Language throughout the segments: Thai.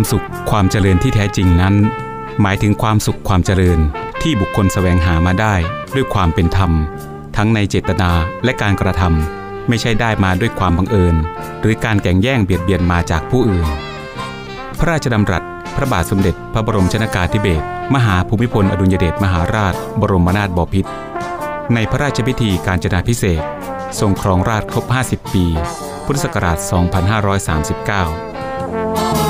ความสุขความเจริญที่แท้จริงนั้น หมายถึงความสุขความเจริญที่บุคคลแสวงหามาได้ด้วยความเป็นธรรม ทั้งในเจตนาและการกระทำไม่ใช่ได้มาด้วยความบังเอิญ หรือการแก่งแย่งเบียดเบียนมาจากผู้อื่น พระราชดำรัส พระบาทสมเด็จ พระบรมชนากาธิเบศรมหาภูมิพลอดุลยเดชมหาราช บรมนาถบพิตรในพระราชพิธีการจนาพิเศษทรงครองราชครบ 50 ปี พุทธศักราช 2539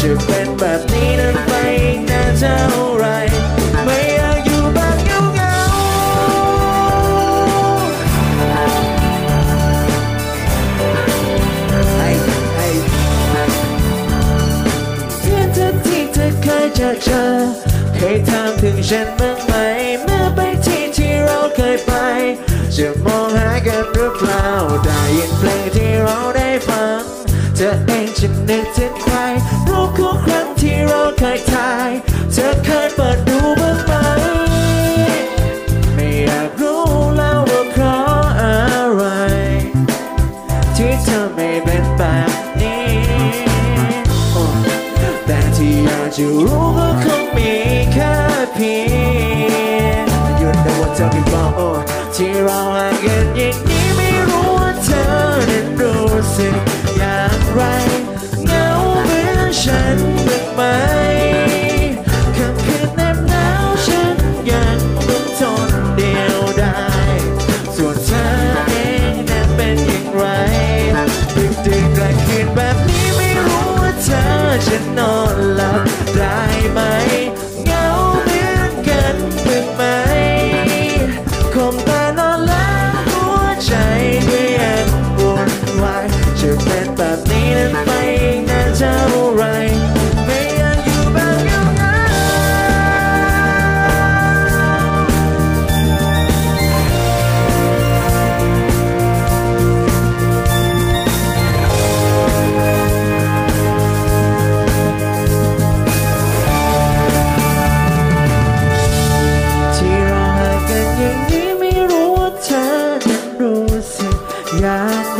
า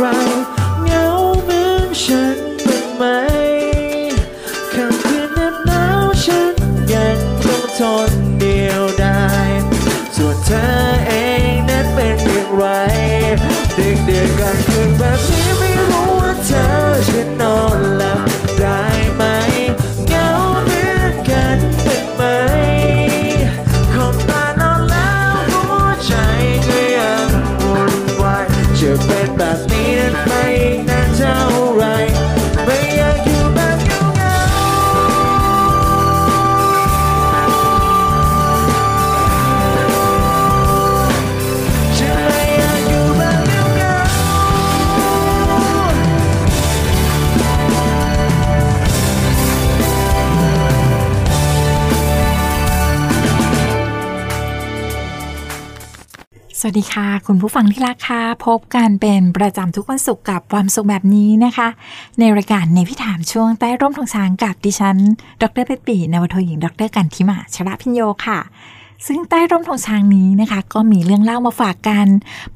ground. วัสดีค่ะ คุณผู้ฟังที่รักค่ะพบกันเป็นประจำทุกวันศุกร์กับความสุขแบบนี้นะคะ ในรายการในพิถามช่วงใต้ร่มทองช้างกับดิฉัน ดรเพชรปีนวโทหญิง ดรกันทิมาชระพิญโยค่ะ ซึ่งใต้ร่มทองช้างนี้นะคะ ก็มีเรื่องเล่ามาฝากกัน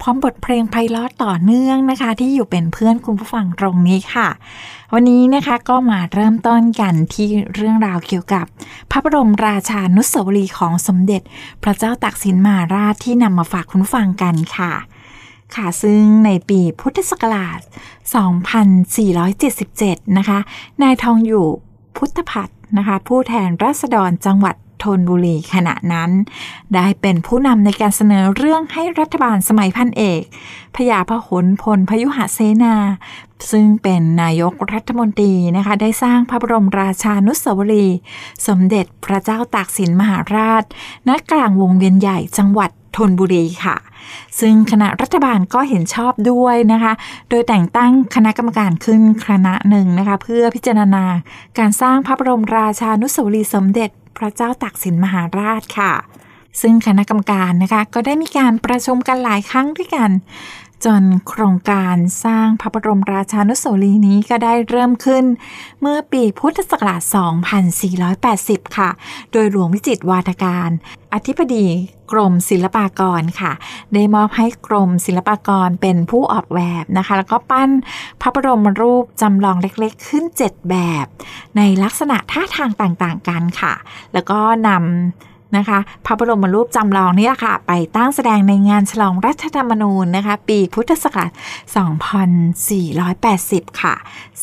พร้อมบทเพลงไพเราะต่อเนื่องนะคะ ที่อยู่เป็นเพื่อนคุณผู้ฟังตรงนี้ค่ะ วันนี้นะคะก็มาเริ่มต้นกันที่เรื่องราวเกี่ยวกับ พระบรมราชานุสาวรีของสมเด็จ พระเจ้าตากสินมหาราชที่นำมาฝากคุณผู้ฟังกันค่ะค่ะซึ่งในปีพุทธศักราช 2477 นะคะ นายทองอยู่พุทธพัฒน์นะคะ ผู้แทนราษฎรจังหวัด ธนบุรีขณะนั้น ได้เป็นผู้นำในการเสนอเรื่องให้รัฐบาลสมัยพันเอกพญาพหลพลพยุหเสนา ซึ่งเป็นนายกรัฐมนตรีนะคะ ได้สร้างพระบรมราชานุสาวรีย์สมเด็จพระเจ้าตากสินมหาราช ณกลางวงเวียนใหญ่จังหวัดธนบุรีค่ะ ซึ่งคณะรัฐบาลก็เห็นชอบด้วยนะคะ โดยแต่งตั้งคณะกรรมการขึ้นคณะหนึ่งนะคะ เพื่อพิจารณาการสร้างพระบรมราชานุสาวรีย์สมเด็จ พระเจ้าตักสินมหาราชค่ะ ซึ่งคณะกรรมการนะคะ ก็ได้มีการประชุมกันหลายครั้งด้วยกัน จนโครงการสร้างพระบรมราชานุสาวรีย์นี้ก็ได้เริ่มขึ้น เมื่อปีพุทธศักราช 2480 ค่ะ โดยหลวงวิจิตรวาทการ อธิบดีกรมศิลปากรค่ะ ได้มอบให้กรมศิลปากรเป็นผู้ออกแบบนะคะ แล้วก็ปั้นพระบรมรูปจำลองเล็กๆ ขึ้น 7 แบบ ในลักษณะท่าทางต่างๆกันค่ะ แล้วก็นำ นะคะพระบรมรูปจำลองนี่แหละค่ะ ไปตั้งแสดงในงานฉลองรัฐธรรมนูญนะคะ ปีพุทธศักราช 2480 ค่ะ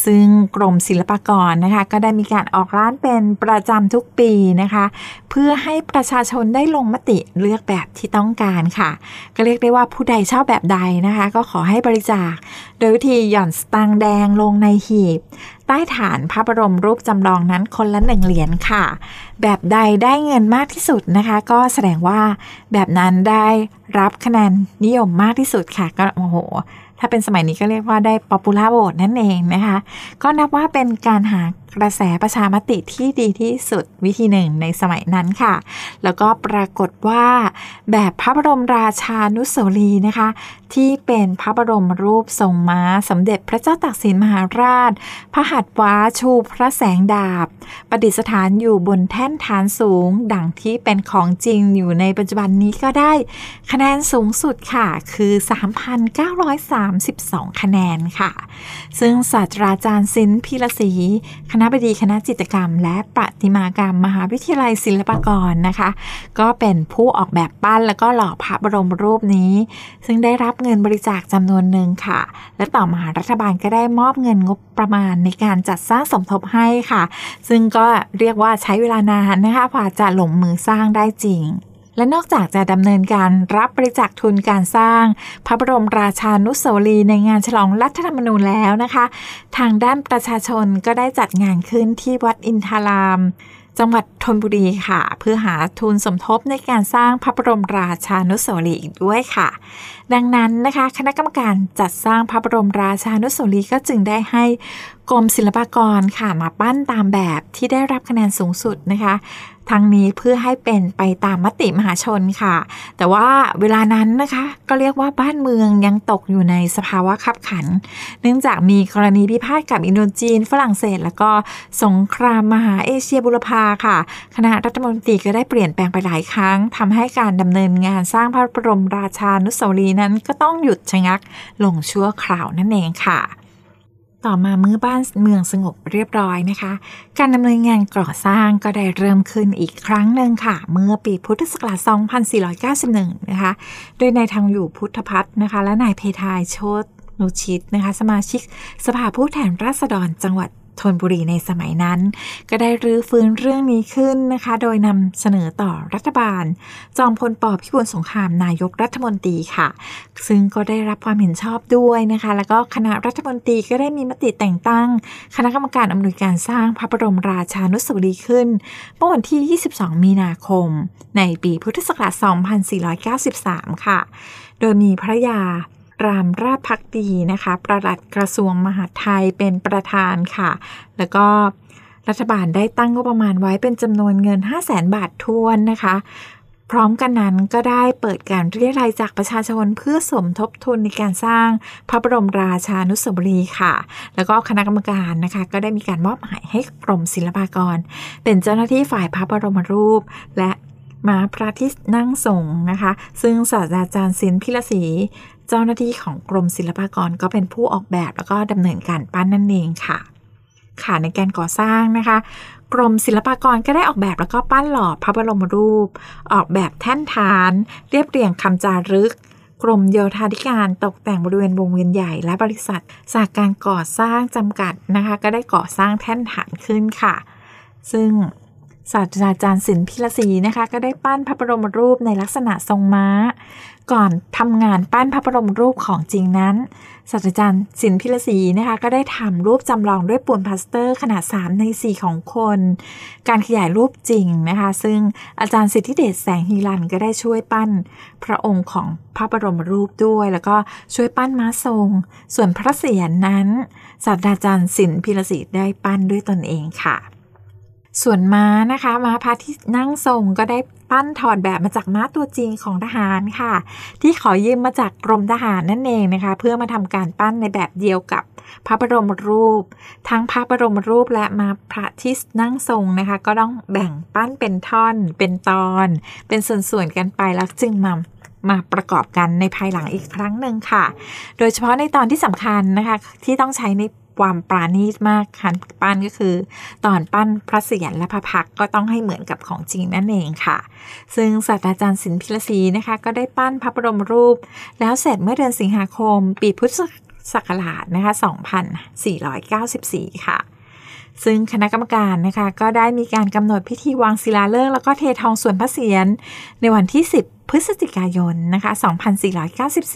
ซึ่งกรมศิลปากรนะคะ ก็ได้มีการออกร้านเป็นประจำทุกปีนะคะ เพื่อให้ประชาชนได้ลงมติเลือกแบบที่ต้องการค่ะ ก็เรียกได้ว่าผู้ใดชอบแบบใดนะคะ ก็ขอให้บริจาค โดยวิธีหย่อนสตางค์แดงลงในหีบ ต้ฐานพระบรมรูปจำลองนั้นคนละหนึ่งเหรียญค่ะ แบบใดได้เงินมากที่สุดนะคะ ก็แสดงว่าแบบนั้นได้รับคะแนนนิยมมากที่สุดค่ะ ก็โอ้โห ถ้าเป็นสมัยนี้ก็เรียกว่าได้ popular vote นั่นเองนะคะ ก็นับว่าเป็นการหา กระแสประชามติที่ดีที่สุดวิธีหนึ่งในสมัยนั้นค่ะ แล้วก็ปรากฏว่าแบบพระบรมราชานุสาวรีย์นะคะ ที่เป็นพระบรมรูปทรงม้าสมเด็จพระเจ้าตากสินมหาราช พระหัตถ์ขวาชูพระแสงดาบ ประดิษฐานอยู่บนแท่นฐานสูง ดังที่เป็นของจริงอยู่ในปัจจุบันนี้ก็ได้ คะแนนสูงสุดค่ะคือ 3,932 คะแนนค่ะ ซึ่งศาสตราจารย์สินพิรศรีคณะบดีคณะจิตกรรม และประติมากรรม มหาวิทยาลัยศิลปากรนะคะ ก็เป็นผู้ออกแบบปั้นแล้วก็หล่อพระบรมรูปนี้ ซึ่งได้รับเงินบริจาคจำนวนหนึ่งค่ะ และต่อมารัฐบาลก็ได้มอบเงินงบประมาณในการจัดสร้างสมทบให้ค่ะ ซึ่งก็เรียกว่าใช้เวลานานนะคะกว่าจะหลงมือสร้างได้จริง และนอกจากจะดำเนินการรับบริจาคทุนการสร้าง พระบรมราชานุสาวรีย์ในงานฉลองรัฐธรรมนูญแล้วนะคะ ทางด้านประชาชนก็ได้จัดงานขึ้นที่วัดอินทาราม จังหวัดธนบุรีค่ะ เพื่อหาทุนสมทบในการสร้างพระบรมราชานุสาวรีย์อีกด้วยค่ะ ดังนั้นนะคะ คณะกรรมการจัดสร้างพระบรมราชานุสาวรีย์ก็จึงได้ให้กรมศิลปากรค่ะมาปั้นตามแบบที่ได้รับคะแนนสูงสุดนะคะ ทั้งนี้เพื่อให้เป็นไปตามมติมหาชนค่ะ แต่ว่าเวลานั้นนะคะ ก็เรียกว่าบ้านเมืองยังตกอยู่ในสภาวะขับขัน เนื่องจากมีกรณีพิพาทกับอินโดจีน ฝรั่งเศส แล้วก็สงครามมหาเอเชียบุรพาค่ะ คณะรัฐมนตรีก็ได้เปลี่ยนแปลงไปหลายครั้งทำให้การดำเนินงานสร้างพระบรมราชานุสาวรีย์นั้นก็ต้องหยุดชะงักลงชั่วคราวนั่นเองค่ะ ต่อมาเมื่อบ้านเมืองสงบเรียบร้อยนะคะ การดำเนินงานก่อสร้างก็ได้เริ่มขึ้นอีกครั้งหนึ่งค่ะ เมื่อปีพุทธศักราช 2491 นะคะ โดยนายทางอยู่พุทธพัฒน์นะคะ และนายเพทายโชตนุชิตนะคะ สมาชิกสภาผู้แทนราษฎรจังหวัด ธนบุรีในสมัยนั้น ก็ได้รื้อฟื้นเรื่องนี้ขึ้นนะคะ โดยนำเสนอต่อรัฐบาล จอมพลปพิบูลสงครามนายกรัฐมนตรีค่ะ ซึ่งก็ได้รับความเห็นชอบด้วยนะคะ แล้วก็คณะรัฐมนตรีก็ได้มีมติแต่งตั้ง คณะกรรมการอำนวยการสร้างพระบรมราชานุสาวรีย์ขึ้นเมื่อวันที่ 22 มีนาคม ในปีพุทธศักราช 2493 ค่ะ โดยมีพระยา รามราชพักดีนะคะ ประหลัดกระทรวงมหาดไทยเป็นประธานค่ะ แล้วก็รัฐบาลได้ตั้งงบประมาณไว้เป็นจำนวนเงิน 5 0 0แสนบาททวนนะคะ พร้อมกันนั้นก็ได้เปิดการเรียรายจากประชาชนเพื่อสมทบทุนในการสร้างพระบรมราชานุสาวรีย์ค่ะ แล้วก็คณะกรรมการนะคะ ก็ได้มีการมอบหมายให้กรมศิลปากร เป็นเจ้าหน้าที่ฝ่ายพระบรมรูป และมาพระที่นั่งทรงนะคะ ซึ่งศาสตราจารย์ศิลป์พิรศรี เจ้าหน้าที่ของกรมศิลปากรก็เป็นผู้ออกแบบแล้วก็ดำเนินการปั้นนั่นเองค่ะ ค่ะในการก่อสร้างนะคะ กรมศิลปากรก็ได้ออกแบบแล้วก็ปั้นหล่อพระบรมรูป ออกแบบแท่นฐาน เรียบเรียงคำจารึกกรมโยธาธิการตกแต่งบริเวณวงเวียนใหญ่และบริษัทสหการก่อสร้างจำกัดนะคะ ก็ได้ก่อสร้างแท่นฐานขึ้นค่ะ ซึ่งศาสตราจารย์ศิลป์พีระศรีนะคะ ก็ได้ปั้นพระบรมรูปในลักษณะทรงม้า ก่อนทำงานปั้นพระบรมรูปของจริงนั้นศาสตราจารย์ศิลป์พีระศรีนะคะก็ได้ทำรูปจำลองด้วยปูนพลาสเตอร์ขนาด 3 ใน 4 ของคน การขยายรูปจริงนะคะ ซึ่งอาจารย์สิทธิเดชแสงฮีรันก็ได้ช่วยปั้นพระองค์ของพระบรมรูปด้วย แล้วก็ช่วยปั้นม้าทรง ส่วนพระเศียรนั้นศาสตราจารย์ศิลป์พิรศรีได้ปั้นด้วยตนเองค่ะ ส่วนม้านะคะม้าพระที่นั่งทรงก็ได้ปั้นถอดแบบมาจากม้าตัวจริงของทหารค่ะ ที่ขอยืมมาจากกรมทหารนั่นเองนะคะ เพื่อมาทำการปั้นในแบบเดียวกับพระบรมรูป ทั้งพระบรมรูปและม้าพระที่นั่งทรงนะคะ ก็ต้องแบ่งปั้นเป็นท่อน เป็นตอน เป็นส่วนๆกันไปแล้วจึงมามาประกอบกันในภายหลังอีกครั้งหนึ่งค่ะ โดยเฉพาะในตอนที่สำคัญนะคะที่ต้องใช้ใน ความปราณีตมากการปั้นก็คือ ตอนปั้นพระเศียรและพระพักก็ต้องให้เหมือนกับของจริงนั่นเองค่ะ ซึ่งศาสตราจารย์ศิลป์พิรศรีนะคะ ก็ได้ปั้นพระบรมรูป แล้วเสร็จเมื่อเดือนสิงหาคม ปีพุทธศักราชนะคะ 2494 ค่ะซึ่งคณะกรรมการนะคะก็ได้มีการกำหนดพิธีวางศิลาฤกษ์แล้วก็เททองส่วนพระเศียรในวันที่ 10 พฤศจิกายนนะคะ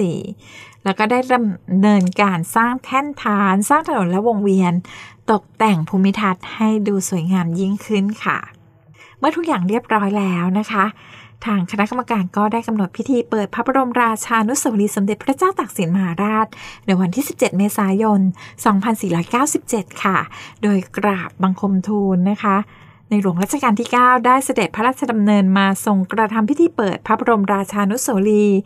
2494 แล้วก็ได้ดำเนินการสร้างแท่นฐาน สร้างถนนและวงเวียน ตกแต่งภูมิทัศน์ให้ดูสวยงามยิ่งขึ้นค่ะ เมื่อทุกอย่างเรียบร้อยแล้วนะคะ ทางคณะกรรมการก็ได้กำหนดพิธีเปิดพระบรมราชานุสาวรีย์สมเด็จพระเจ้าตากสินมหาราช ในวันที่ 17 เมษายน 2497 ค่ะ โดยกราบบังคมทูลนะคะ ในหลวงรัชกาลที่ 9 ได้เสด็จพระราชดำเนินมาทรงกระทำพิธีเปิดพระบรมราชานุสาวรีย์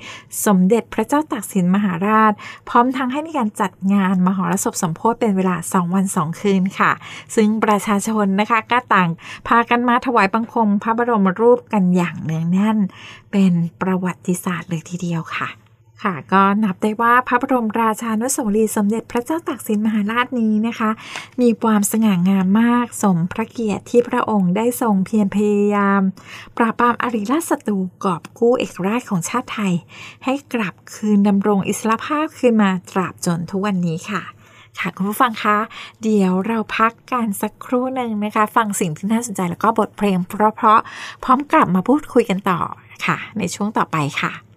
สมเด็จพระเจ้าตากสินมหาราช พร้อมทั้งให้มีการจัดงานมหรสพสมโภชเป็นเวลา 2 วัน 2 คืนค่ะ ซึ่งประชาชนนะคะก็ต่างพากันมาถวายบังคมพระบรมรูปกันอย่างเนืองแน่น เป็นประวัติศาสตร์เลยทีเดียวค่ะ ค่ะก็นับได้ว่าพระบรมราชานุสาวรีย์สมเด็จพระเจ้าตากสินมหาราชนี้นะคะ มีความสง่างามมากสมพระเกียรติที่พระองค์ได้ทรงเพียรพยายาม ปราบปรามอริราชศัตรูกอบกู้เอกราชของชาติไทย ให้กลับคืนดำรงอิสรภาพคืนมาตราบจนทุกวันนี้ค่ะค่ะคุณผู้ฟังคะ เดี๋ยวเราพักกันสักครู่หนึ่งนะคะ ฟังสิ่งที่น่าสนใจแล้วก็บทเพลงเพราะๆพร้อมกลับมาพูดคุยกันต่อค่ะ ในช่วงต่อไปค่ะ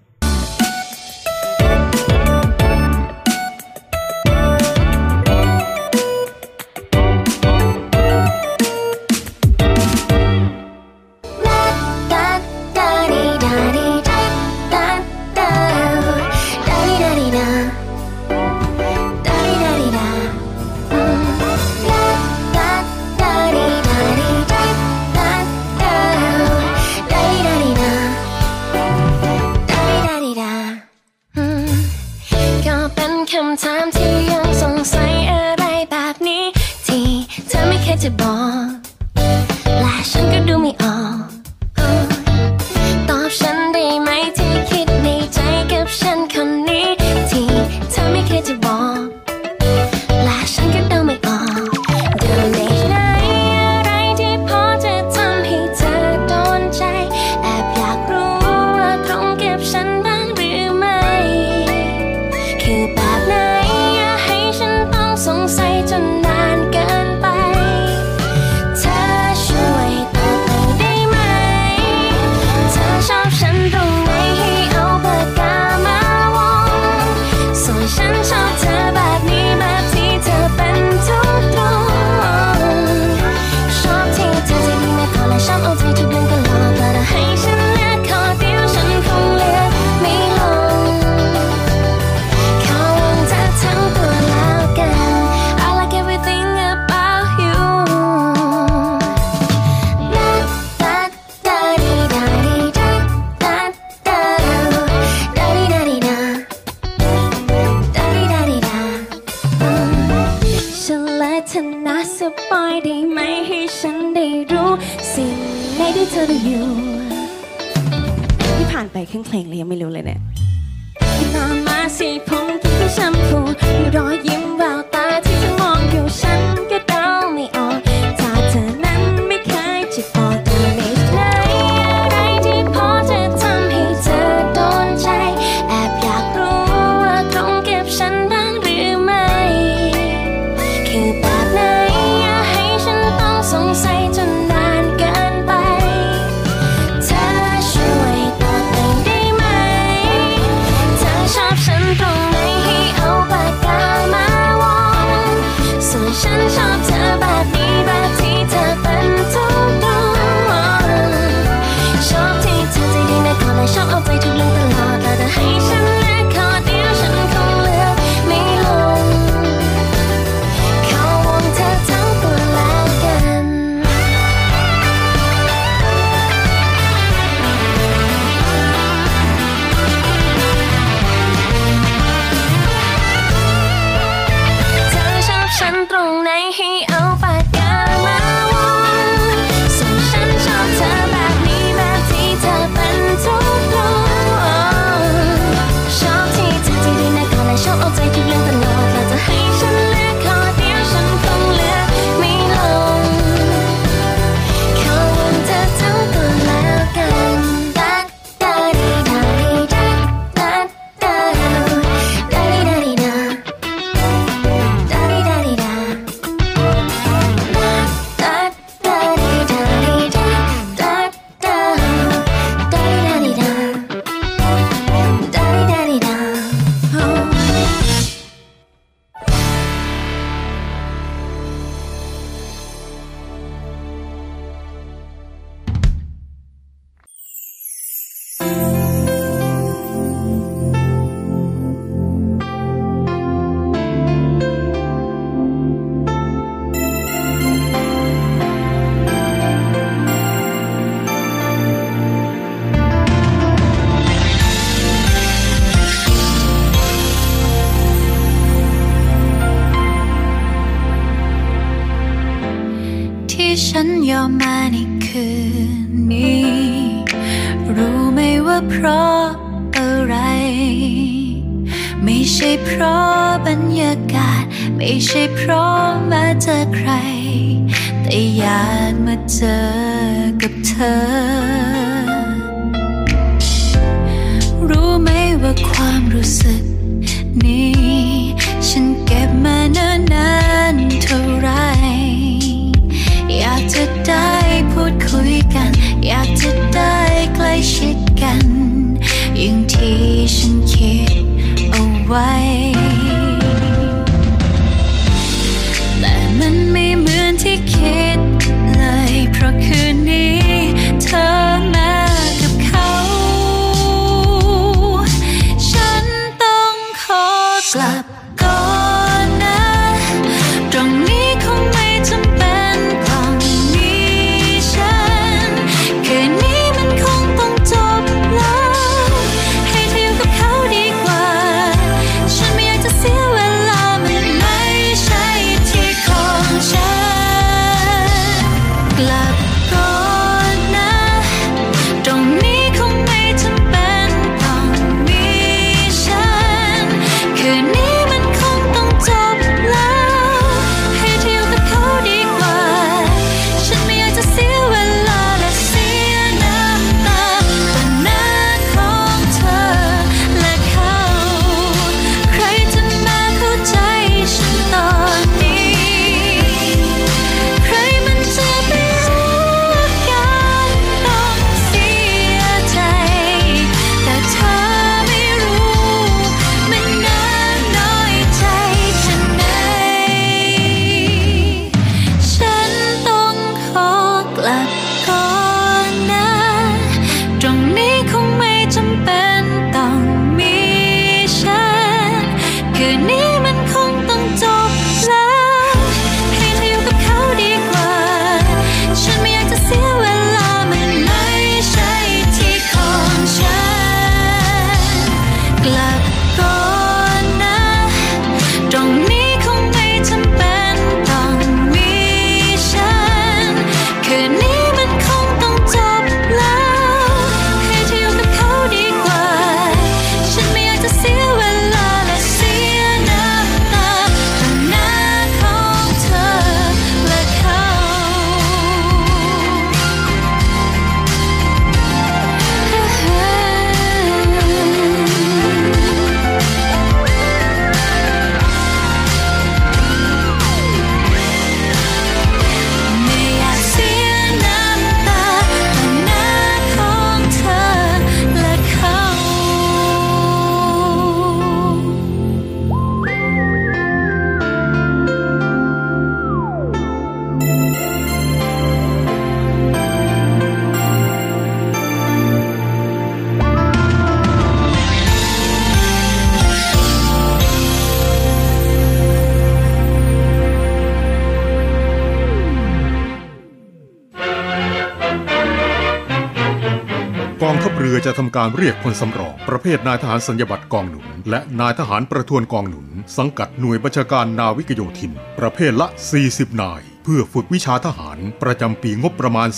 จะทำการเรียกพลสำรองประเภทนายทหารสัญญบัตรกองหนุน และนายทหารประทวนกองหนุน สังกัดหน่วยบัญชาการนาวิกโยธิน ประเภทละ 40 นาย เพื่อฝึกวิชาทหารประจำปีงบประมาณ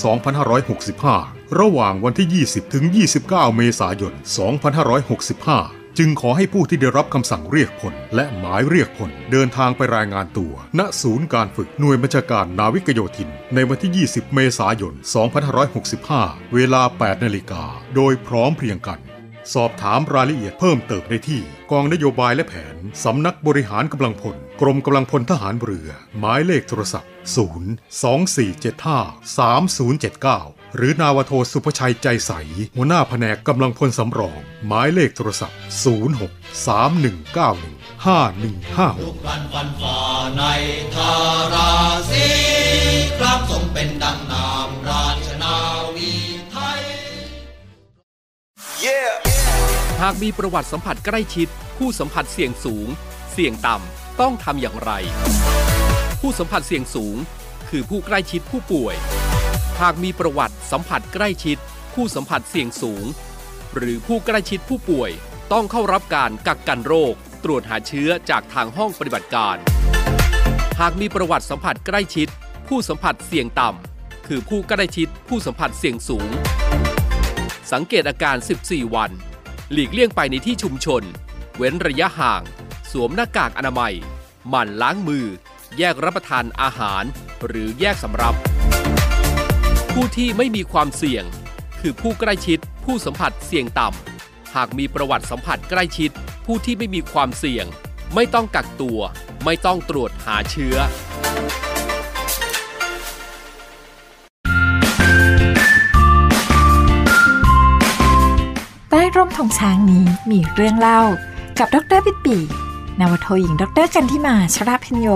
2565 ระหว่างวันที่ 20 ถึง 29 เมษายน 2565 จึงขอให้ผู้ที่ได้รับคำสั่งเรียกพลและหมายเรียกพลเดินทางไปรายงานตัว ณศูนย์การฝึกหน่วยบัญชาการนาวิกโยธิน ในวันที่ 20 เมษายน 2565 เวลา 8 นาฬิกา โดยพร้อมเพรียงกัน สอบถามรายละเอียดเพิ่มเติมได้ที่กองนโยบายและแผน สำนักบริหารกำลังพล กรมกำลังพลทหารเรือ หมายเลขโทรศัพท์ 0 2475 3079 หรือนาวโทสุภชัยใจใส หัวหน้าแผนกกำลังพลสำรอง หมายเลขโทรศัพท์ 06 3191 5156กันฟันฝ่าในทาราศีครับทรงเป็นดังนามราชนาวีไทย หากมีประวัติสัมผัสใกล้ชิด ผู้สัมผัสเสี่ยงสูง เสี่ยงต่ำต้องทำอย่างไร ผู้สัมผัสเสี่ยงสูง คือผู้ใกล้ชิดผู้ป่วย หากมีประวัติสัมผัสใกล้ชิด ผู้สัมผัสเสี่ยงสูง หรือผู้ใกล้ชิดผู้ป่วย ต้องเข้ารับการกักกันโรค ตรวจหาเชื้อจากทางห้องปฏิบัติการ หากมีประวัติสัมผัสใกล้ชิด ผู้สัมผัสเสี่ยงต่ำคือผู้ใกล้ชิดผู้สัมผัสเสี่ยงสูง สังเกตอาการ 14 วัน หลีกเลี่ยงไปในที่ชุมชน เว้นระยะห่าง สวมหน้ากากอนามัย หมั่นล้างมือ แยกรับประทานอาหาร หรือแยกสำรับ ผู้ที่ไม่มีความเสี่ยง คือผู้ใกล้ชิด ผู้สัมผัสเสี่ยงต่ำ หากมีประวัติสัมผัสใกล้ชิด ผู้ที่ไม่มีความเสี่ยง ไม่ต้องกักตัว ไม่ต้องตรวจหาเชื้อ ร่มธงช้างนี้มีเรื่องเล่ากับดรปิดปีนวโทหญิงดรกันที่มาชราพิญโย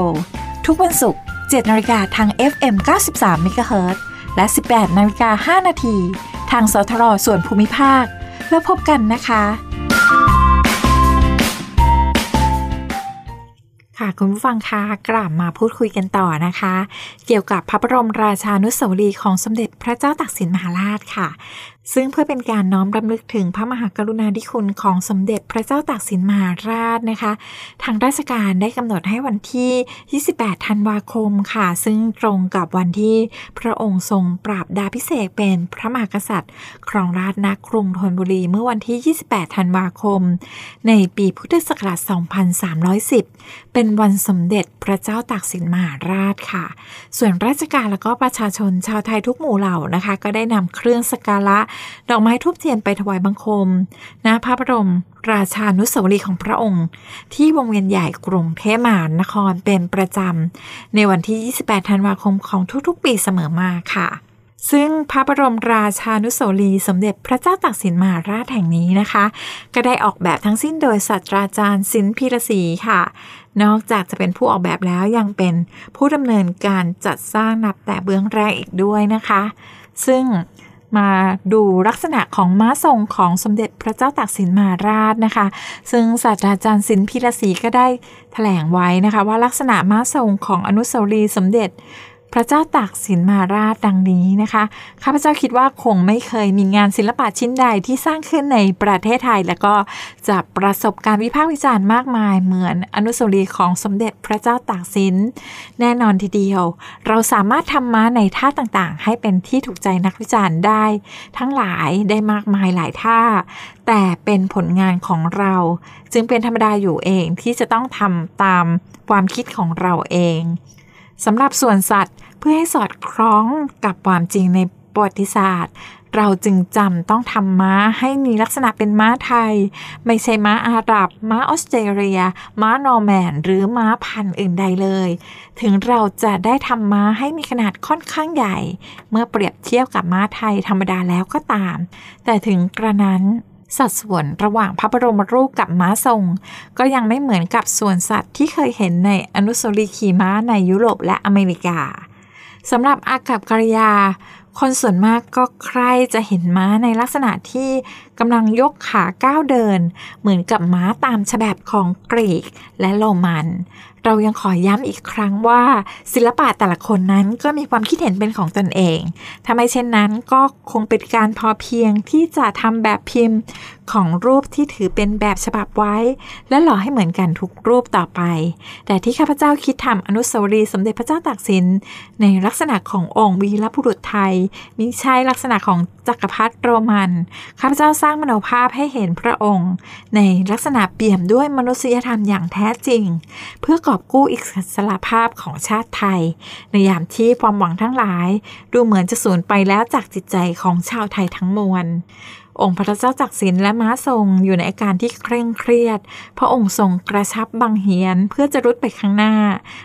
ทุกวันศุกร์7นาฬิกาทาง FM 93 MHz และ 18นาฬิกา5นาทีทางสทรส่วนภูมิภาค แล้วพบกันนะคะ ค่ะคุณผู้ฟังคะกลับมาพูดคุยกันต่อนะคะ เกี่ยวกับพระบรมราชานุสาวรีย์ของสมเด็จพระเจ้าตากสินมหาราชค่ะ ซึ่งเพื่อเป็นการน้อมรำลึกถึงพระมหากรุณาธิคุณของสมเด็จพระเจ้าตากสินมหาราชนะคะ ทางราชการได้กำหนดให้วันที่ 28 ธันวาคมค่ะ ซึ่งตรงกับวันที่พระองค์ทรงปราบดาพิเศษเป็นพระมหากษัตริย์ ครองราชย์ณกรุงธนบุรีเมื่อวันที่ 28 ธันวาคม ในปีพุทธศักราช 2310 เป็นวันสมเด็จพระเจ้าตากสินมหาราชค่ะ ส่วนราชการและก็ประชาชนชาวไทยทุกหมู่เหล่านะคะ ก็ได้นำเครื่องสักการะดอกไม้ทูบเทียนไปถวายบังคมณพระบรมราชานุสาวรีย์ของพระองค์ ที่วงเวียนใหญ่กรุงเทพมหานครเป็นประจำ ในวันที่ 28 ธันวาคมของทุกๆ ปีเสมอมาค่ะ ซึ่งพระบรมราชานุสาวรีย์สมเด็จพระเจ้าตากสินมหาราชแห่งนี้นะคะ ก็ได้ออกแบบทั้งสิ้นโดยศาสตราจารย์สินพีรศรีค่ะ นอกจากจะเป็นผู้ออกแบบแล้วยังเป็นผู้ดำเนินการจัดสร้างนับแต่เบื้องแรกอีกด้วยนะคะ ซึ่ง มาดูลักษณะของม้าทรงของสมเด็จพระเจ้าตากสินมหาราชนะคะ ซึ่งศาสตราจารย์สินพีรศรีก็ได้แถลงไว้นะคะ ว่าลักษณะม้าทรงของอนุสาวรีย์สมเด็จ พระเจ้าตากสินมาราชดังนี้นะคะข้าพเจ้าคิดว่าคงไม่เคยมีงานศิลปะชิ้นใดที่สร้างขึ้นในประเทศไทย แล้วก็จะประสบการวิพากษ์วิจารณ์มากมายเหมือนอนุสาวรีย์ของสมเด็จพระเจ้าตากสิน แน่นอนทีเดียว เราสามารถทำม้าในท่าต่างๆ ให้เป็นที่ถูกใจนักวิจารณ์ได้ ทั้งหลายได้มากมายหลายท่า แต่เป็นผลงานของเรา จึงเป็นธรรมดาอยู่เองที่จะต้องทำตามความคิดของเราเอง สำหรับส่วนสัตว์เพื่อให้สอดคล้องกับความจริงในประวัติศาสตร์ เราจึงจำต้องทำม้าให้มีลักษณะเป็นม้าไทย ไม่ใช่ม้าอาหรับ ม้าออสเตรเลีย ม้านอร์แมน หรือม้าพันธุ์อื่นใดเลย ถึงเราจะได้ทำม้าให้มีขนาดค่อนข้างใหญ่ เมื่อเปรียบเทียบกับม้าไทยธรรมดาแล้วก็ตาม แต่ถึงกระนั้น สัดส่วนระหว่างพระบรมรูปกับม้าทรง ก็ยังไม่เหมือนกับส่วนสัตว์ที่เคยเห็นในอนุสรีขี่ม้าในยุโรปและอเมริกาสำหรับอากับกริยา คนส่วนมากก็ใครจะเห็นม้าในลักษณะที่กำลังยกขาก้าวเดิน เหมือนกับม้าตามฉบับของกรีกและโรมัน เรายังขอย้ำอีกครั้งว่า ศิลปะแต่ละคนนั้นก็มีความคิดเห็นเป็นของตนเอง ถ้าไม่เช่นนั้นก็คงเป็นการพอเพียงที่จะทำแบบพิมพ์ ของรูปที่ถือเป็นแบบฉบับไว้ และหล่อให้เหมือนกันทุกรูปต่อไป แต่ที่ข้าพเจ้าคิดทำอนุสาวรีย์สมเด็จพระเจ้าตากสิน ในลักษณะขององค์วีรบุรุษไทยมิใช่ลักษณะของจักรพรรดิโรมันข้าพเจ้าสร้างมโนภาพให้เห็นพระองค์ ในลักษณะเปี่ยมด้วยมนุษยธรรมอย่างแท้จริง เพื่อกอบกู้อิสระภาพของชาติไทย ในยามที่ความหวังทั้งหลาย ดูเหมือนจะสูญไปแล้วจากจิตใจของชาวไทยทั้งมวล องค์พระเจ้าจักสินและม้าทรงอยู่ในอาการที่เคร่งเครียด พระองค์ทรงกระชับบังเหียนเพื่อจะรุดไปข้างหน้า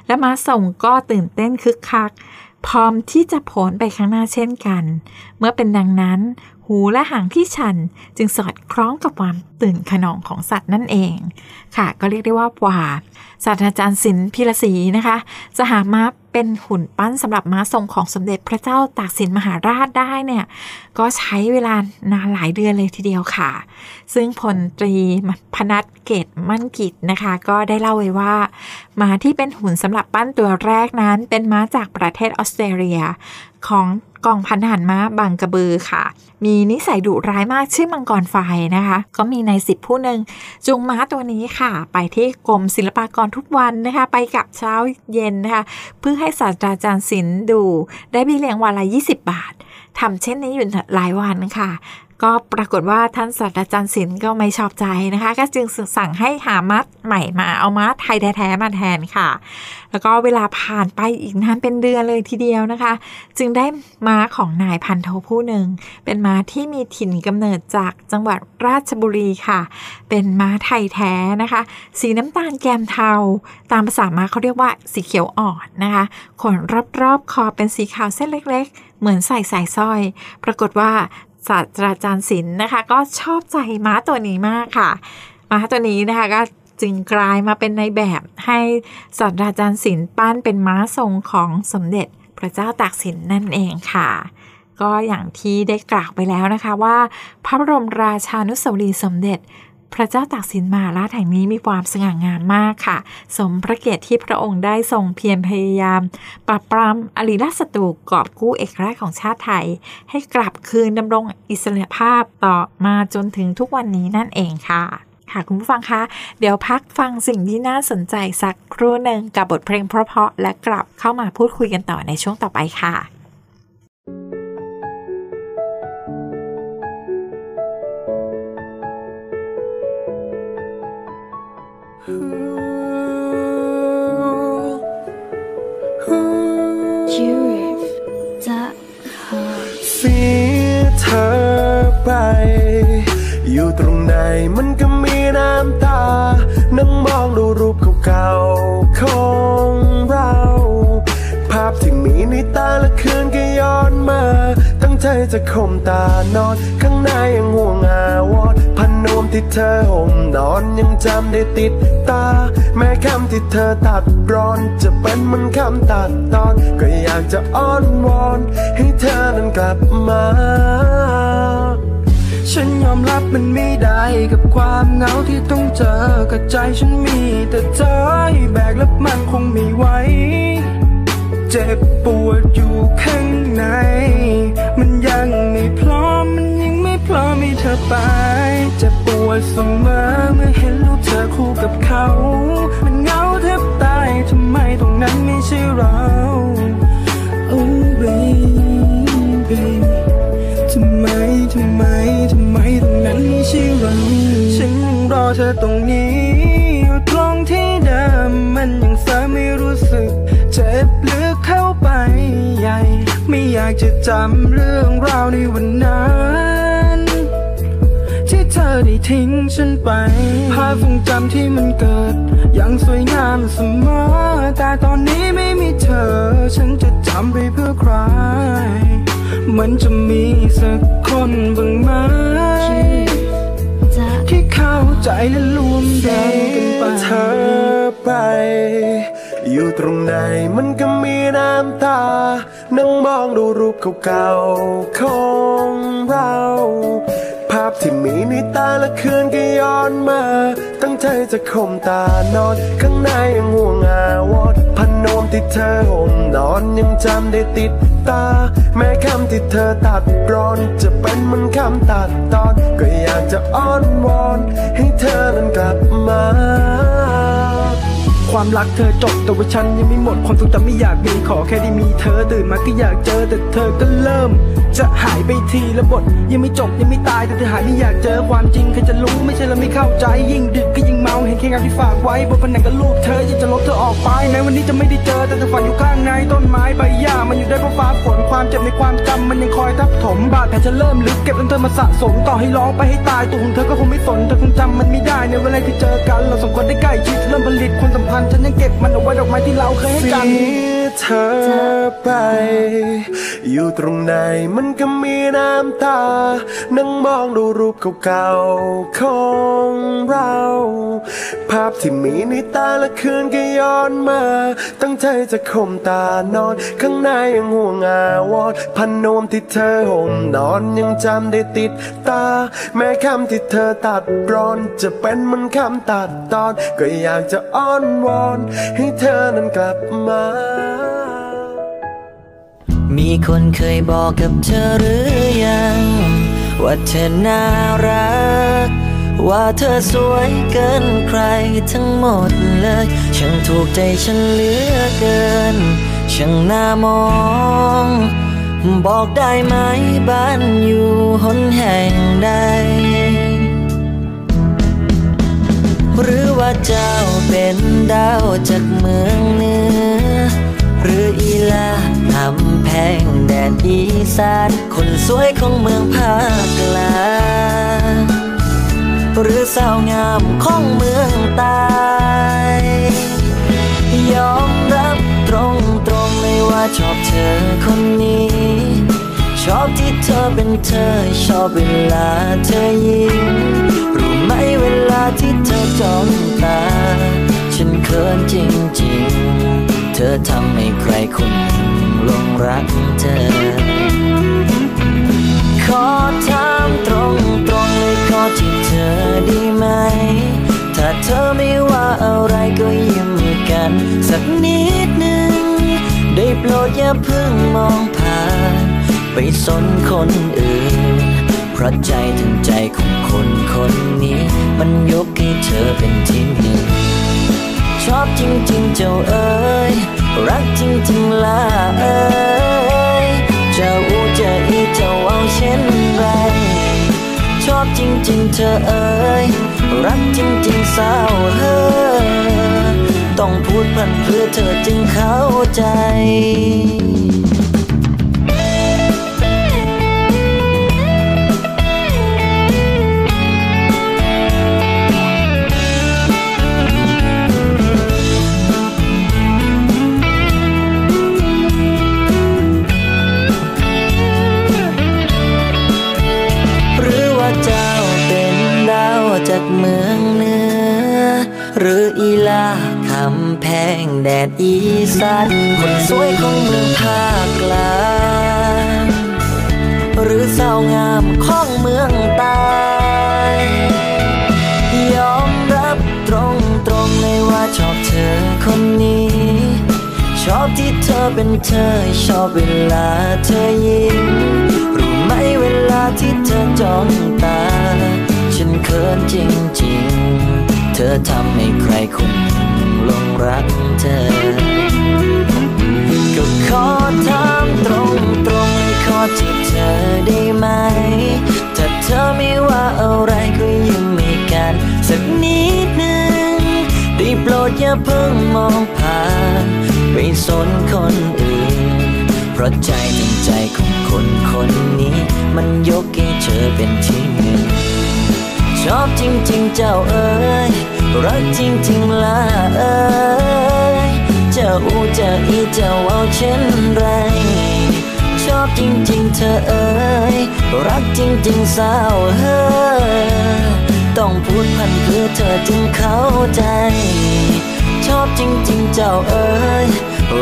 และม้าทรงก็ตื่นเต้นคึกคัก พร้อมที่จะโผนไปข้างหน้าเช่นกัน เมื่อเป็นดังนั้น หูและหางที่ชันจึงสอดคล้องกับความตื่นขนองของสัตว์นั่นเอง ค่ะ ก็เรียกได้ว่าว่าศาสตราจารย์ศิลป์พิรศรีนะคะ จะหาม้า เป็นหุ่นปั้นสำหรับม้าทรงของสมเด็จพระเจ้าตากสินมหาราชได้เนี่ยก็ใช้เวลานานหลายเดือนเลยทีเดียวค่ะ ซึ่งพลตรีพนัทเกตมั่นกิจนะคะ ก็ได้เล่าไว้ว่าม้าที่เป็นหุ่นสำหรับปั้นตัวแรกนั้น เป็นม้าจากประเทศออสเตรเลียของกองพันทหารม้าบางกระบือค่ะ มีนิสัยดุร้ายมากชื่อมังกรไฟนะคะ ก็มีในสิบผู้หนึ่งจูงม้าตัวนี้ค่ะ ไปที่กรมศิลปากรทุกวันนะคะ ไปกับเช้าเย็นนะคะ เพื่อใให้ศาสตราจารย์ศิลป์ดู ได้เบี้ยเลี้ยงวันละ 20 บาททำเช่นนี้อยู่หลายวันค่ะ ก็ปรากฏว่าท่านศาสตราจารย์ศิลป์ก็ไม่ชอบใจนะคะ ก็จึงสั่งให้หามัดใหม่มาเอามัดไทยแท้ๆมาแทนค่ะ แล้วก็เวลาผ่านไปอีกนานเป็นเดือนเลยทีเดียวนะคะ จึงได้ม้าของนายพันโทผู้หนึ่ง เป็นม้าที่มีถิ่นกำเนิดจากจังหวัดราชบุรีค่ะ เป็นม้าไทยแท้นะคะ สีน้ำตาลแกมเทา ตามภาษาม้าเขาเรียกว่าสีเขียวอ่อนนะคะขนรอบๆคอเป็นสีขาวเส้นเล็ก ๆ เหมือนใส่สายสร้อย ปรากฏว่า ศาสตราจารย์ศิลป์นะคะ ก็ชอบใจม้าตัวนี้มากค่ะ ม้าตัวนี้นะคะก็จึงกลายมาเป็นในแบบให้ศาสตราจารย์ศิลป์ปั้นเป็นม้าทรงของสมเด็จพระเจ้าตากสินนั่นเองค่ะ ก็อย่างที่ได้กล่าวไปแล้วนะคะว่า พระบรมราชานุสาวรีสมเด็จ พระเจ้าตากสินมหาราชแห่งนี้มีความสง่างามมากค่ะ สมพระเกียรติที่พระองค์ได้ทรงเพียรพยายาม ปราบปรามอริราชศัตรูกอบกู้เอกราชของชาติไทย ให้กลับคืนดำรงอิสระภาพต่อมาจนถึงทุกวันนี้นั่นเองค่ะค่ะคุณผู้ฟังคะ เดี๋ยวพักฟังสิ่งที่น่าสนใจสักครู่หนึ่งกับบทเพลงเพราะๆและกลับเข้ามาพูดคุยกันต่อในช่วงต่อไปค่ะ ตรงไหนมันก็มีน้ำตา นั่งมองดูรูปเก่าๆของเรา ภาพที่มีในตาละคืนก็ย้อนมา ตั้งใจจะข่มตานอน ข้างในยังห่วงอาวรณ์พันนวมที่เธอห่มนอนยังจำได้ติดตา แม้คำที่เธอตัดรอน จะเป็นเหมันคำตัดตอน ก็อยากจะอ้อนวอน ให้เธอนั้นกลับมา ฉันยอมรับมันไม่ได้กับความเหงาที่ต้องเจอกับใจฉันมีแต่เธอให้แบกแล้วมันคงไม่ไหว เจ็บปวดอยู่ข้างใน มันยังไม่พร้อม มันยังไม่พร้อมให้เธอไปเจ็บปวดเสมอเมื่อเห็นรูปเธอคู่กับเขา มันเหงาแทบตายทำไมตรงนั้นไม่ใช่เรา Oh baby ทำไมทำไมทำไมต รงนั้นไม่เราฉันยังรอเธอตรงนี้ อยู่ตรงที่เดิมมันยังสอไม่รู้สึก เจ็บลึกเข้าไปใหญ่ ไม่อยากจะจำเรื่องราวในวันนั้น ที่เธอได้ทิ้งฉันไป ภาพทรงจำที่มันเกิด ยังสวยงามเสมอ แต่ตอนนี้ไม่มีเธอ ฉันจะจำไปเพื่อใครมันจะมีสักคนบ้างไหมาใจและรวมแรงกันไปเธอไป อยู่ตรงไหนมันก็มีน้ำตา นั่งมองดูรูปเก่าๆของเรา ภาพที่มีในตาละคืนก็ย้อนมา ตั้งใจจะข่มตานอน ข้างในยังห่วงอาวรพั นนมที่เธอห่มนอนยังจำได้ติดตา แม้คำที่เธอตัดกรอนจะเป็นเหมันคำตัดตอน ก็อยากจะอ้อนวอน ให้เธอนั้นกลับมาความรักเธอจบแต่ว่าฉันยังไม่หมดความทรงจำไม่อยากมีขอแค่ได้มีเธอตื่นมาก็อยากเจอแต่เธอก็เริ่ม จะหายไปทีละบทยังไม่จบยังไม่ตายแต่เธอหายไม่อยากเจอความจริงใครจะรู้ไม่ใช่เราไม่เข้าใจยิ่งดึกก็ยิ่งาเห็นแค่งานที่ฝากไว้บนผนังก็รูปเธออยากจะลบเธอออกไปในวันนี้จะไม่ได้เจอแต่เธอฝันอยู่ข้างในต้นไม้ใบหญ้ามันอยู่ได้เพราะฟ้าฝนความเจ็บในความจำมันยังคอยทับถมบาดแผลจะเริ่มลึกเก็บจนเธอมาสะสมต่อให้ร้องไปให้ตายตัวของเธอก็คงไม่สนเธอคงจำมันไม่ได้ในเวลาที่เจอกัน เราสองคนได้ใกล้ชิดเริ่มผลิตความสัมพันธ์ฉันยังเก็บมันเอาไว้ดอกไม้ที่เราเคยให้กัน เธอไป อยู่ตรงไหนมันก็มีน้ำตา นั่งมองดูรูปเก่าๆของเรา ภาพที่มีในตาละคืนก็ย้อนมา ตั้งใจจะข่มตานอน ข้างในยังห่วงอาวรพันนมที่เธอห่มนอนยังจำได้ติดตา แม้คำที่เธอตัดกรอน จะเป็นมันคำตัดตอน ก็อยากจะอ้อนวอน ให้เธอนั้นกลับมา มีคนเคยบอกกับเธอหรือยัง ว่าเธอน่ารัก ว่าเธอสวยเกินใครทั้งหมดเลยช่างถูกใจฉันเหลือเกินช่างน่ามอง บอกได้ไหมบ้านอยู่หนแห่งใด หรือว่าเจ้าเป็นดาวจากเมืองเหนือ หรืออีลาำแพงแดนอีสานคนสวยของเมืองภาคกลางหรือสาวงามของเมืองใต้ยอมรับตรงตรงๆเลยว่าชอบเธอคนนี้ ชอบที่เธอเป็นเธอ ชอบเวลาเธอยิ้มรู้ไหมเวลาที่เธอจ้องตา ฉันเขินจริงๆ เธอทำให้ใครคนหนึ่งลงรักเธอ ขอถามตรงตรงๆเลยขอจีบเธอได้ไหม ถ้าเธอไม่ว่าอะไรก็ยิ้มกัน สักนิดหนึ่ง ได้โปรดอย่าเพิ่งมองผ่าน ไปสนคนอื่น เพราะใจถึงใจของคนคนนี้ มันยกให้เธอเป็นที่หนึ่ง ชอบจริงๆเจ้าเอ๋ยรักจริงๆล่ะเอ๋ยจะอูจะอีจะว่าเช่นไร ชอบจริงๆเธอเอ๋ยรักจริงๆสาวเฮ้ยต้องพูดพันเพื่อเธอจึงเข้าใจานคนสวยของเมืองภาคกลางหรือสาวงามของเมืองใต้ยอมรับตรงตรงๆเลยว่าชอบเธอคนนี้ ชอบที่เธอเป็นเธอ ชอบเวลาเธอยิ้มรู้ไหมเวลาที่เธอจ้องตา ฉันเขินจริงๆ เธอทำให้ใครคนหนึ่งลงรักเธอ ๆเลยขอจีบเธอได้ไหม ถ้าเธอไม่ว่าอะไรก็ยิ้มให้กัน สักนิดหนึ่งได้โปรดอย่าเพิ่งมองผ่านไปสนคนอื่น เพราะใจถึงใจของคนคนนี้ มันยกให้เธอเป็นที่หนึ่ง ชอบจริงๆเจ้าเอ๋ยรักจริงๆล่ะเอ๋ยเจ้าอูเจ้าอีเจ้าเอาเช่นไร อบจริงๆเธอเอ๋ยรักจริงๆสาวเฮ้อต้องพูดพันเพื่อเธอจึงเข้าใจ ชอบจริงๆเจ้าเอ๋ย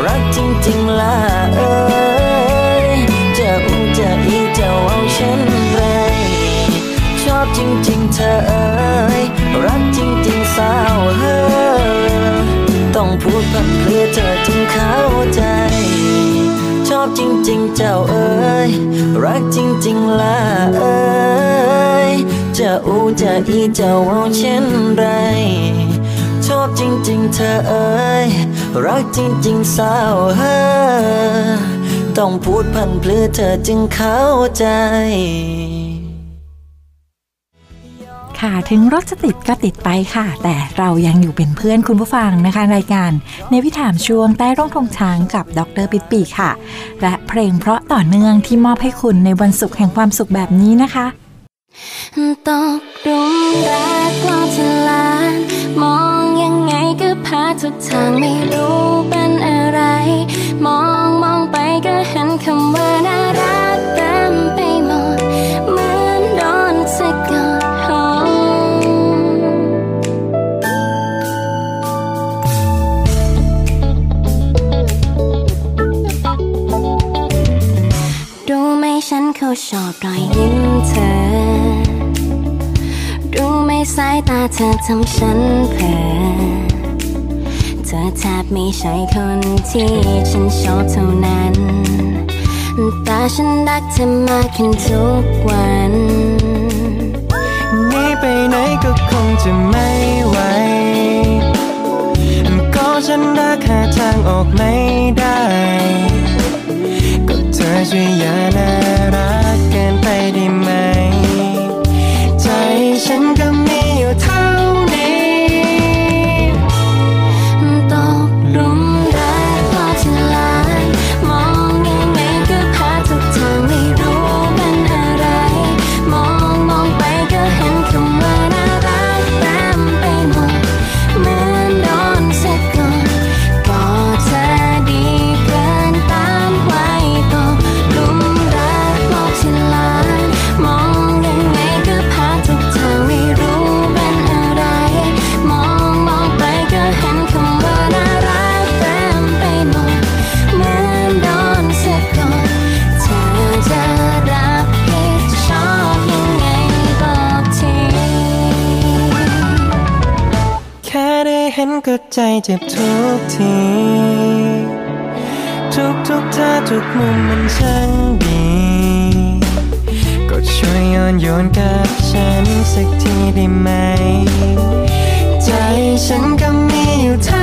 รักจริงๆล่ะเอ๋ยจะอุ้มจะอีจะเอาเช่นไปชอบจริงๆเธอเอ๋ยรักจริงๆสาวเฮ้อต้องพูดพันเพื่อเธอจึงเข้าใจ อบจริง ๆ เจ้าเอ๋ยรักจริง ๆล่ะเอ๋ยจะอูจะอีจะเว่าเช่นไรชอบจริง ๆ เธอเอ๋ยรักจริง ๆสาวเฮ้อต้องพูดพันเพลือเธอจึงเข้าใจ ค่ะ ถึงรถจะติดก็ติดไปค่ะ แต่เรายังอยู่เป็นเพื่อนคุณผู้ฟังนะคะ รายการในวิถามช่วงใต้ร่องธงช้างกับดรปิดปีค่ะ และเพลงเพราะต่อเนื่องที่มอบให้คุณในวันศุกร์แห่งความสุขแบบนี้นะคะตกหลุมรักกลอทลานมองยังไงก็พาทุกทางไม่รู้เป็นอะไร มองมองไปก็เห็นคำว่า ชอบรอยยิ้มเธอ รู้ไหมสายตาเธอทำฉันเพ้อเธอแทบไม่ใช่คนที่ฉันชอบเท่านั้น แต่ฉันรักเธอมากขึ้นทุกวันหนีไปไหนก็คงจะไม่ไหวก็ฉันรักหาทางออกไม่ได้ อช่วยอย่าน่ารักเกินไปได้ไหม ใจฉันก็ เจ็บทุกที ทุกทุกท่าทุกมุมมันช่างดี ก็ช่วยย้อนโยนกับฉันสักทีได้ไหม ใจฉันก็มีอยู่ท่า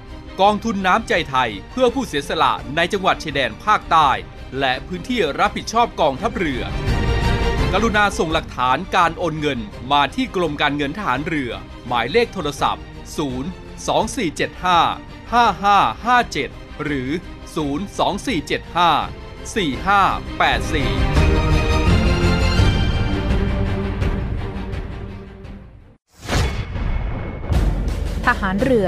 กองทุนน้ำใจไทยเพื่อผู้เสียสละในจังหวัดชายแดนภาคใต้ และพื้นที่รับผิดชอบกองทัพเรือ กรุณาส่งหลักฐานการโอนเงินมาที่กรมการเงินทหารเรือ หมายเลขโทรศัพท์ 0 2475 5557 หรือ 02475 4584ทหารเรือ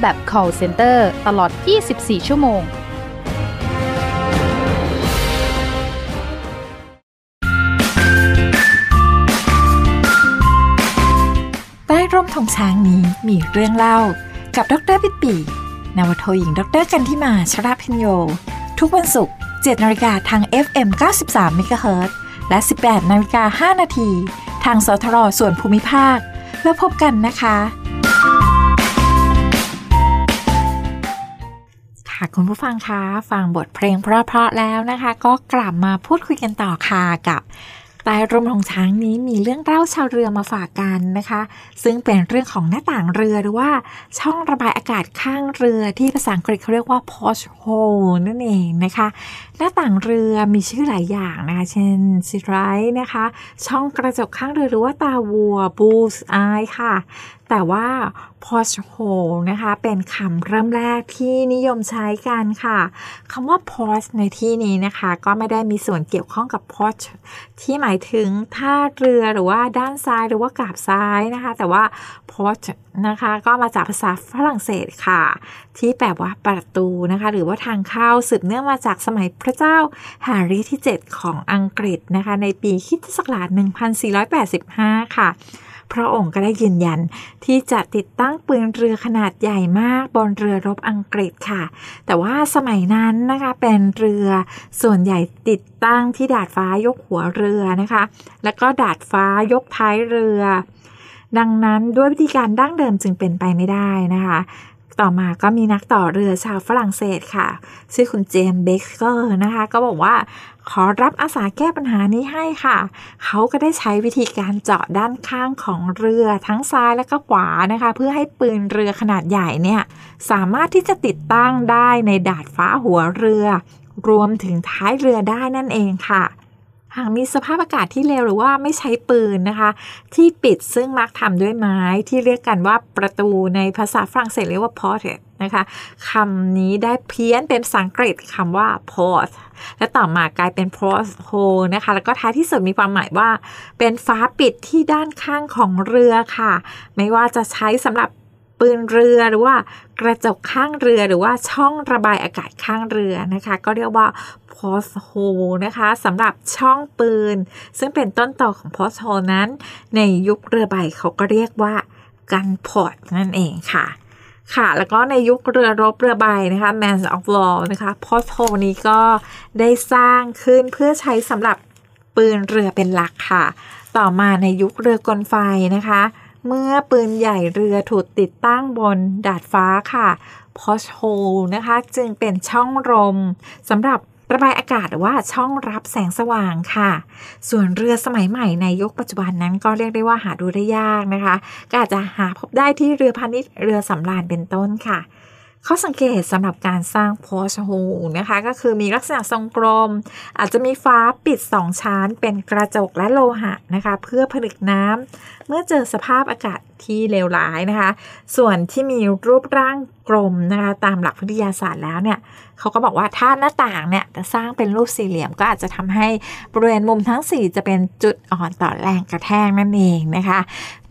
แบบ call center ตลอด 24 ชั่วโมง ใต้ร่มธงช้างนี้มีเรื่องเล่ากับดรปิปีนวโทหญิงดรกันทิมาชราพิญโย ทุกวันศุกร์7นาฬิกาทาง FM 93 MHz และ 18นาฬิกา5นาที ทางสทรส่วนภูมิภาค แล้วพบกันนะคะ ค่ะคุณผู้ฟังคะฟังบทเพลงเพราะๆแล้วนะคะ ก็กลับมาพูดคุยกันต่อค่ะกับใต้ร่มของช้างนี้มีเรื่องเล่าชาวเรือมาฝากกันนะคะ ซึ่งเป็นเรื่องของหน้าต่างเรือหรือว่าช่องระบายอากาศข้างเรือที่ภาษาอังกฤษเขาเรียกว่า porthole นั่นเองนะคะ หน้าต่างเรือมีชื่อหลายอย่างนะคะ เช่นซิไรนะคะ ช่องกระจกข้างเรือหรือว่าตาวัว bull's eye ค่ะ แต่ว่า porch hole นะคะ เป็นคำเริ่มแรกที่นิยมใช้กันค่ะคำว่า porch ในที่นี้นะคะ ก็ไม่ได้มีส่วนเกี่ยวข้องกับ porch ที่หมายถึงท่าเรือหรือว่าด้านซ้ายหรือว่ากาบซ้ายนะคะ แต่ว่า porch นะคะ ก็มาจากภาษาฝรั่งเศสค่ะ ที่แปลว่าประตูนะคะ หรือว่าทางเข้าสืบเนื่องมาจากสมัยพระเจ้าแฮร์รี่ที่ 7 ของอังกฤษนะคะ ในปีคิศักราช1485 ค่ะพระองค์ก็ได้ยืนยันที่จะติดตั้งปืนเรือขนาดใหญ่มากบนเรือรบอังกฤษค่ะ แต่ว่าสมัยนั้นนะคะเป็นเรือส่วนใหญ่ติดตั้งที่ดาดฟ้ายกหัวเรือนะคะ แล้วก็ดาดฟ้ายกท้ายเรือ ดังนั้นด้วยวิธีการดั้งเดิมจึงเป็นไปไม่ได้นะคะ ต่อมาก็มีนักต่อเรือชาวฝรั่งเศสค่ะ ชื่อคุณเจมส์เบเกอร์นะคะ ก็บอกว่าขอรับอาสาแก้ปัญหานี้ให้ค่ะ เขาก็ได้ใช้วิธีการเจาะด้านข้างของเรือทั้งซ้ายและก็ขวานะคะ เพื่อให้ปืนเรือขนาดใหญ่เนี่ยสามารถที่จะติดตั้งได้ในดาดฟ้าหัวเรือ รวมถึงท้ายเรือได้นั่นเองค่ะ หากมีสภาพอากาศที่เลวหรือว่าไม่ใช้ปืนนะคะ ที่ปิดซึ่งมักทำด้วยไม้ที่เรียกกันว่าประตูในภาษาฝรั่งเศสเรียกว่า porte นะคะคำนี้ได้เพี้ยนเป็นภาษาอังกฤษคำว่า port และต่อมากลายเป็น port hole นะคะ แล้วก็ท้ายที่สุดมีความหมายว่า เป็นฟ้าปิดที่ด้านข้างของเรือค่ะ ไม่ว่าจะใช้สำหรับ ปืนเรือหรือว่ากระจกข้างเรือหรือว่าช่องระบายอากาศข้างเรือนะคะ ก็เรียกว่า port hole นะคะสำหรับช่องปืน ซึ่งเป็นต้นต่อของ port hole นั้น ในยุคเรือใบเขาก็เรียกว่ากันพอร์ตนั่นเองค่ะค่ะ แล้วก็ในยุคเรือรบเรือใบนะคะ Man of War นะคะพอโทนี้ก็ได้สร้างขึ้นเพื่อใช้สำหรับปืนเรือเป็นหลักค่ะ ต่อมาในยุคเรือกลไฟนะคะ เมื่อปืนใหญ่เรือถูกติดตั้งบนดาดฟ้าค่ะพอโ o นะคะ จึงเป็นช่องลมสำหรับระบายอากาศหรือว่าช่องรับแสงสว่างค่ะ ส่วนเรือสมัยใหม่ในยุคปัจจุบันนั้นก็เรียกได้ว่าหาดูได้ยากนะคะ ก็อาจจะหาพบได้ที่เรือพาณิชย์เรือสำราญเป็นต้นค่ะข้อสังเกตสำหรับการสร้างโพชโฮนะคะ ก็คือมีลักษณะทรงกลม อาจจะมีฟ้าปิดสองชั้น เป็นกระจกและโลหะนะคะ เพื่อผลึกน้ำ เมื่อเจอสภาพอากาศที่เลวร้ายนะคะ ส่วนที่มีรูปร่างกลมนะคะตามหลักวิทยาศาสตร์แล้วเนี่ยเขาก็บอกว่าถ้าหน้าต่างเนี่ยจะสร้างเป็นรูปสี่เหลี่ยมก็อาจจะทำให้บริเวณมุมทั้ง 4 จะเป็นจุดอ่อนต่อแรงกระแทกนั่นเองนะคะ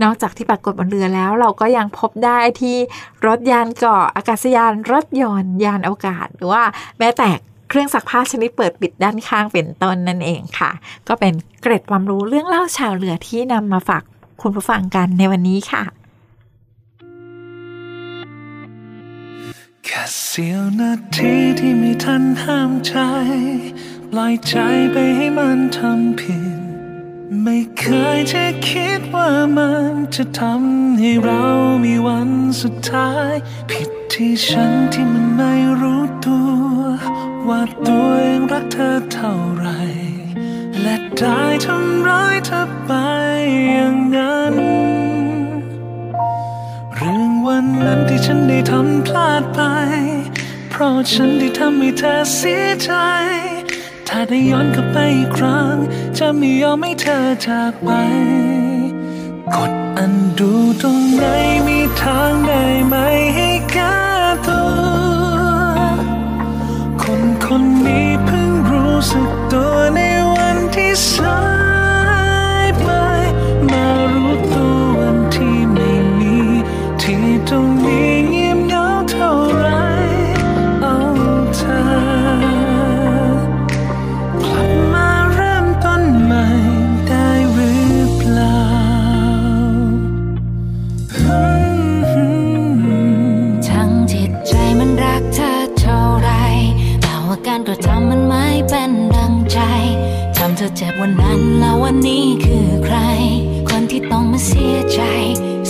นอกจากที่ปรากฏบนเรือแล้วเราก็ยังพบได้ที่รถยานเกาะอากาศยานรถยนต์ยานอวกาศ หรือว่าแม้แต่เครื่องซักผ้าชนิดเปิดปิดด้านข้างเป็นต้นนั่นเองค่ะ ก็เป็นเกร็ดความรู้เรื่องเล่าชาวเรือที่นำมาฝาก คุณผู้ฟังกันในวันนี้ค่ะแค่เสี้ยวนาทีที่ม่ทันห้ามใจ ปล่อยใจไปให้มันทำผิด ไม่เคยจะคิดว่ามันจะทำให้เรามีวันสุดท้าย ผิดที่ฉันที่มันไม่รู้ตัว ว่าตัวเองรักเธอเท่าไหร่ และได้ทำร้ายเธอไปอย่างนั้น เรื่องวันนั้นที่ฉันได้ทำพลาดไป เพราะฉันได้ทำให้เธอเสียใจ ถ้าได้ย้อนกลับไปอีกครั้ง จะไม่ยอมให้เธอจากไป กดอันดูตรงไหนมีทางได้ไหมให้แก้ตัว คนคนนี้เพิ่งรู้สึกตัวใน วั จ็บวันนั้นแล้ววันนี้คือใคร คนที่ต้องมาเสียใจ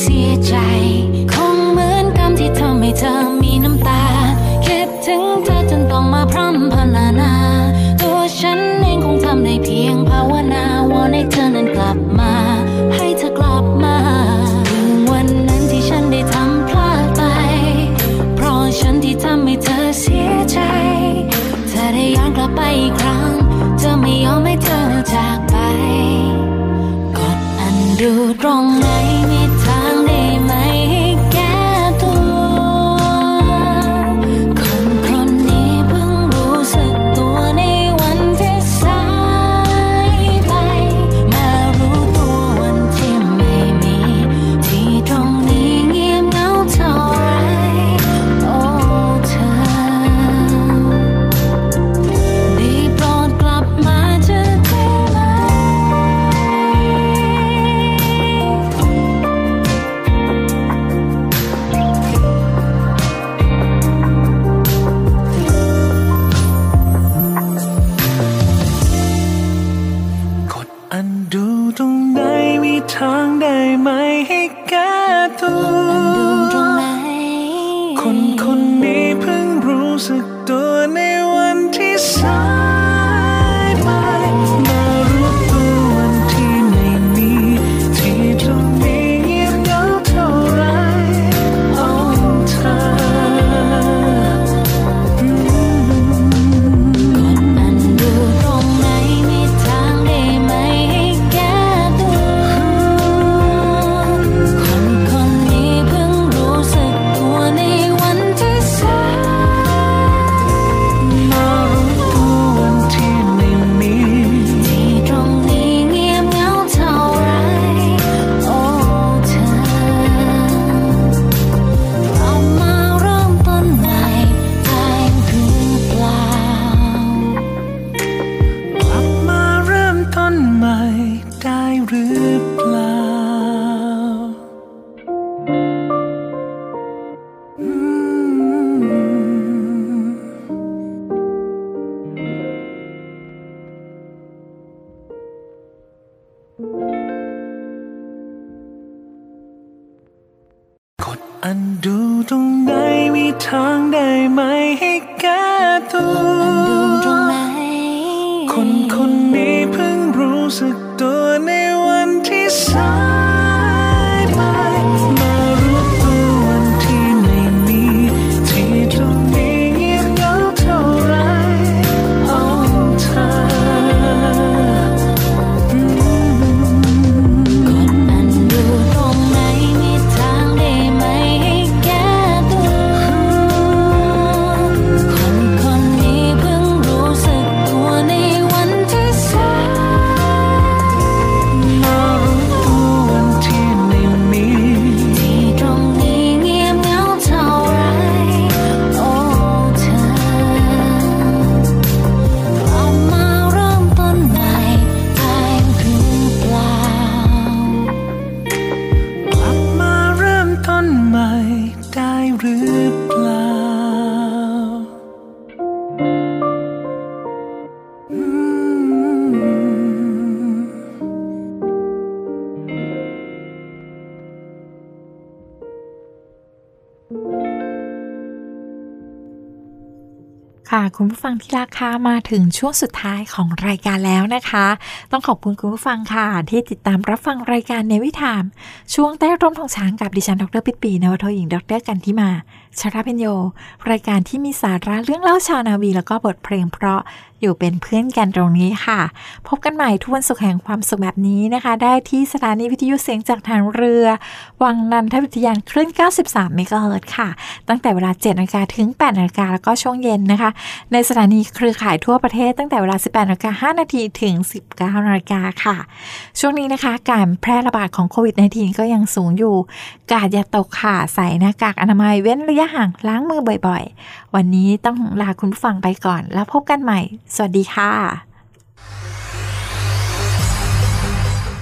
เสียใจ จากไป กดอันดูด ทางได้ไหมให้แก้ตัวคนคนนี้เพิ่งรู้สึก คุณผู้ฟังที่รักค่ะมาถึงช่วงสุดท้ายของรายการแล้วนะคะ ต้องขอบคุณคุณผู้ฟังค่ะ ที่ติดตามรับฟังรายการในวิถาม ช่วงใต้ร่มทองช้างกับดิฉันดรปิดปีนวทหญิงดรกันที่มาชราเพ็ญโย รายการที่มีสาระเรื่องเล่าชาวนาวี แล้วก็บทเพลงเพราะอยู่เป็นเพื่อนกันตรงนี้ค่ะ พบกันใหม่ทุกวันศุกร์แห่งความสุขแบบนี้นะคะ ได้ที่สถานีวิทยุเสียงจากทางเรือ วังนันทวิทยานคลื่น 93 เมกะเฮิรตซ์ค่ะ ตั้งแต่เวลา 7นาฬิกาถึง 8นาฬิกาแล้วก็ช่วงเย็นนะคะในสถานีเครือข่ายทั่วประเทศตั้งแต่เวลา 18นาฬิกา5นาทีถึง 19นาฬิกาค่ะ ช่วงนี้นะคะ การแพร่ระบาดของโควิด -19 ก็ยังสูงอยู่ กาดอย่าตกค่ะใส่หน้ากากอนามัยเว้นระยะห่างล้างมือบ่อยๆ วันนี้ต้องลาคุณผู้ฟังไปก่อน แล้วพบกันใหม่ สวัสดีค่ะ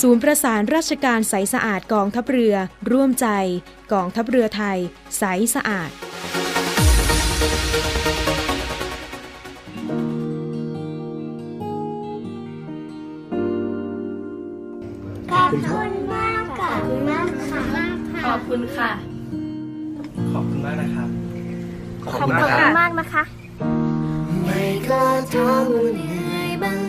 ศูนย์ประสานราชการใสสะอาดกองทัพเรือ ร่วมใจกองทัพเรือไทย ใสสะอาด ขอบคุณมากค่ะขอบคุณมากค่ะขอบคุณค่ะ ขอบคุณมากนะครับ ขอบคุณมากนะคะ ไม่ก็ถามว่าเหนื่อยบ้าง